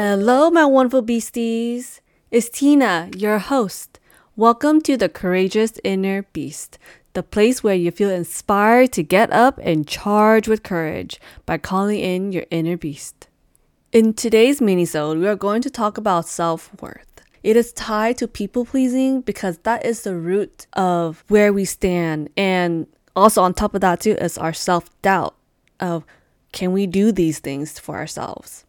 Hello, my wonderful beasties. It's Tina, your host. Welcome to the Courageous Inner Beast, the place where you feel inspired to get up and charge with courage by calling in your inner beast. In today's minisode, we are going to talk about self-worth. It is tied to people pleasing because that is the root of where we stand. And also on top of that too is our self-doubt of can we do these things for ourselves?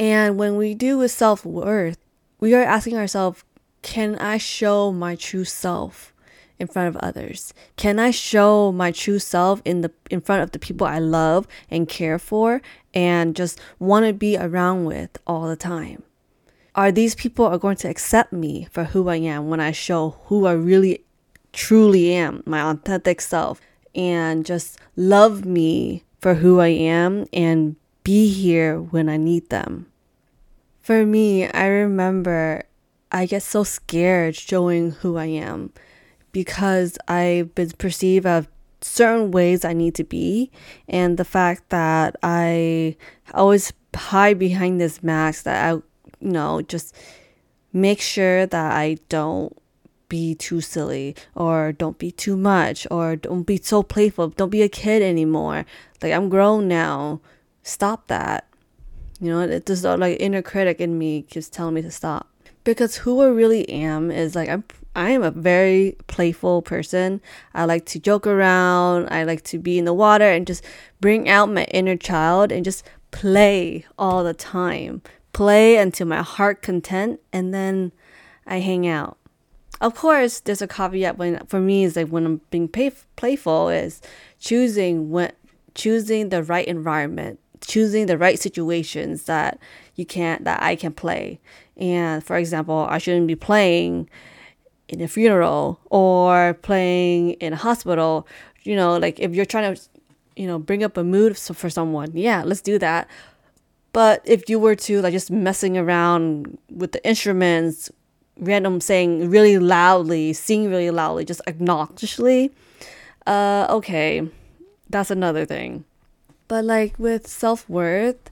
And when we do with self-worth, we are asking ourselves, can I show my true self in front of others? Can I show my true self in the in front of the people I love and care for and just want to be around with all the time? Are these people are going to accept me for who I am when I show who I really truly am, my authentic self, and just love me for who I am and be here when I need them? For me, I remember I get so scared showing who I am because I've been perceived of certain ways I need to be, and the fact that I always hide behind this mask that I, you know, just make sure that I don't be too silly or don't be too much or don't be so playful. Don't be a kid anymore. Like I'm grown now. Stop that. You know, it just like inner critic in me keeps telling me to stop because who I really am is like I'm I am a very playful person. I like to joke around. I like to be in the water and just bring out my inner child and just play all the time. Play until my heart content and then I hang out. Of course, there's a caveat when for me is like when I'm being pay, playful is choosing when choosing the right environment, choosing the right situations that you can't that I can play. And for example, I shouldn't be playing in a funeral or playing in a hospital. You know, like if you're trying to, you know, bring up a mood for someone, yeah, let's do that. But if you were to like just messing around with the instruments, random saying really loudly, sing really loudly, just obnoxiously, uh, okay, that's another thing. But like with self worth,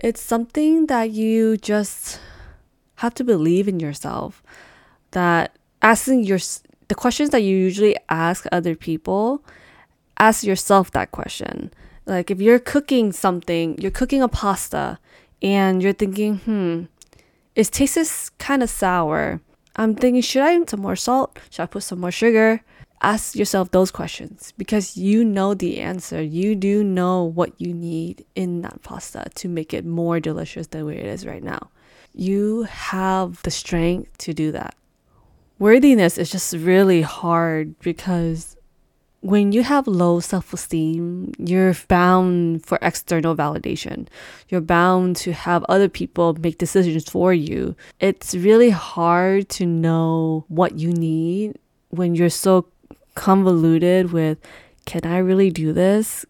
it's something that you just have to believe in yourself. That asking your the questions that you usually ask other people, ask yourself that question. Like if you're cooking something, you're cooking a pasta and you're thinking, hmm, it tastes kind of sour. I'm thinking, should I add some more salt? Should I put some more sugar? Ask yourself those questions because you know the answer. You do know what you need in that pasta to make it more delicious than where it is right now. You have the strength to do that worthiness is just really hard because when you have low self esteem, you're bound for external validation. You're bound to have other people make decisions for you. It's really hard to know what you need when you're so convoluted with can I really do this?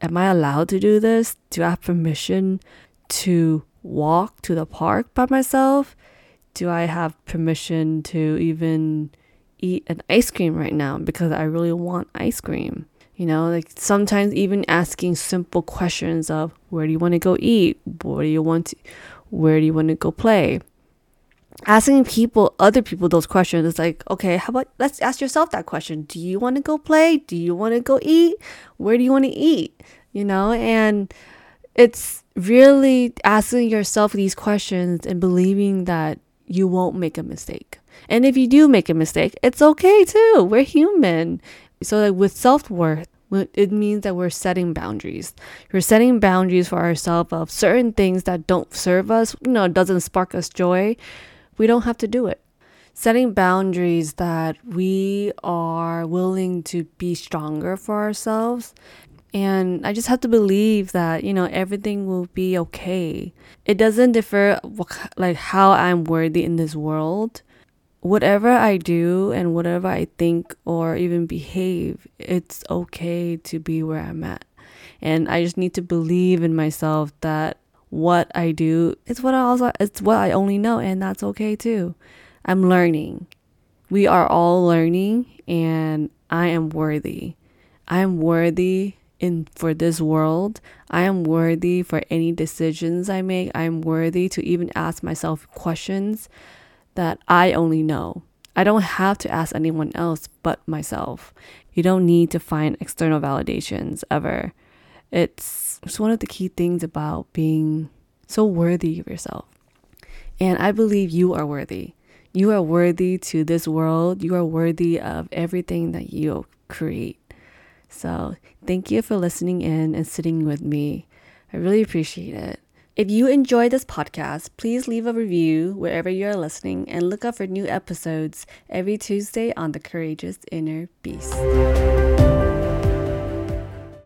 Am I allowed to do this? Do I have permission to walk to the park by myself? do I have permission to even eat an ice cream right now because I really want ice cream? You know, like sometimes even asking simple questions of where do you want to go eat? What do you want to, where do you want to go play? Asking people, other people, those questions is like, okay, how about let's ask yourself that question. Do you want to go play? Do you want to go eat? Where do you want to eat? You know, and it's really asking yourself these questions and believing that you won't make a mistake. And if you do make a mistake, it's okay too. We're human. So like with self-worth, it means that we're setting boundaries. We're setting boundaries for ourselves of certain things that don't serve us, you know, doesn't spark us joy. We don't have to do it. Setting boundaries that we are willing to be stronger for ourselves and I just have to believe that, you know, everything will be okay. It doesn't differ like how I'm worthy in this world. Whatever I do and whatever I think or even behave, it's okay to be where I'm at. And I just need to believe in myself that what I do It's what I also it's what I only know and that's okay too. I'm learning. We are all learning and I am worthy. I am worthy in for this world. I am worthy for any decisions I make. I am worthy to even ask myself questions that I only know. I don't have to ask anyone else but myself. You don't need to find external validations ever. It's, it's one of the key things about being so worthy of yourself. And I believe you are worthy. You are worthy to this world. You are worthy of everything that you create. So, thank you for listening in and sitting with me. I really appreciate it. If you enjoyed this podcast, please leave a review wherever you are listening and look out for new episodes every Tuesday on The Courageous Inner Beast.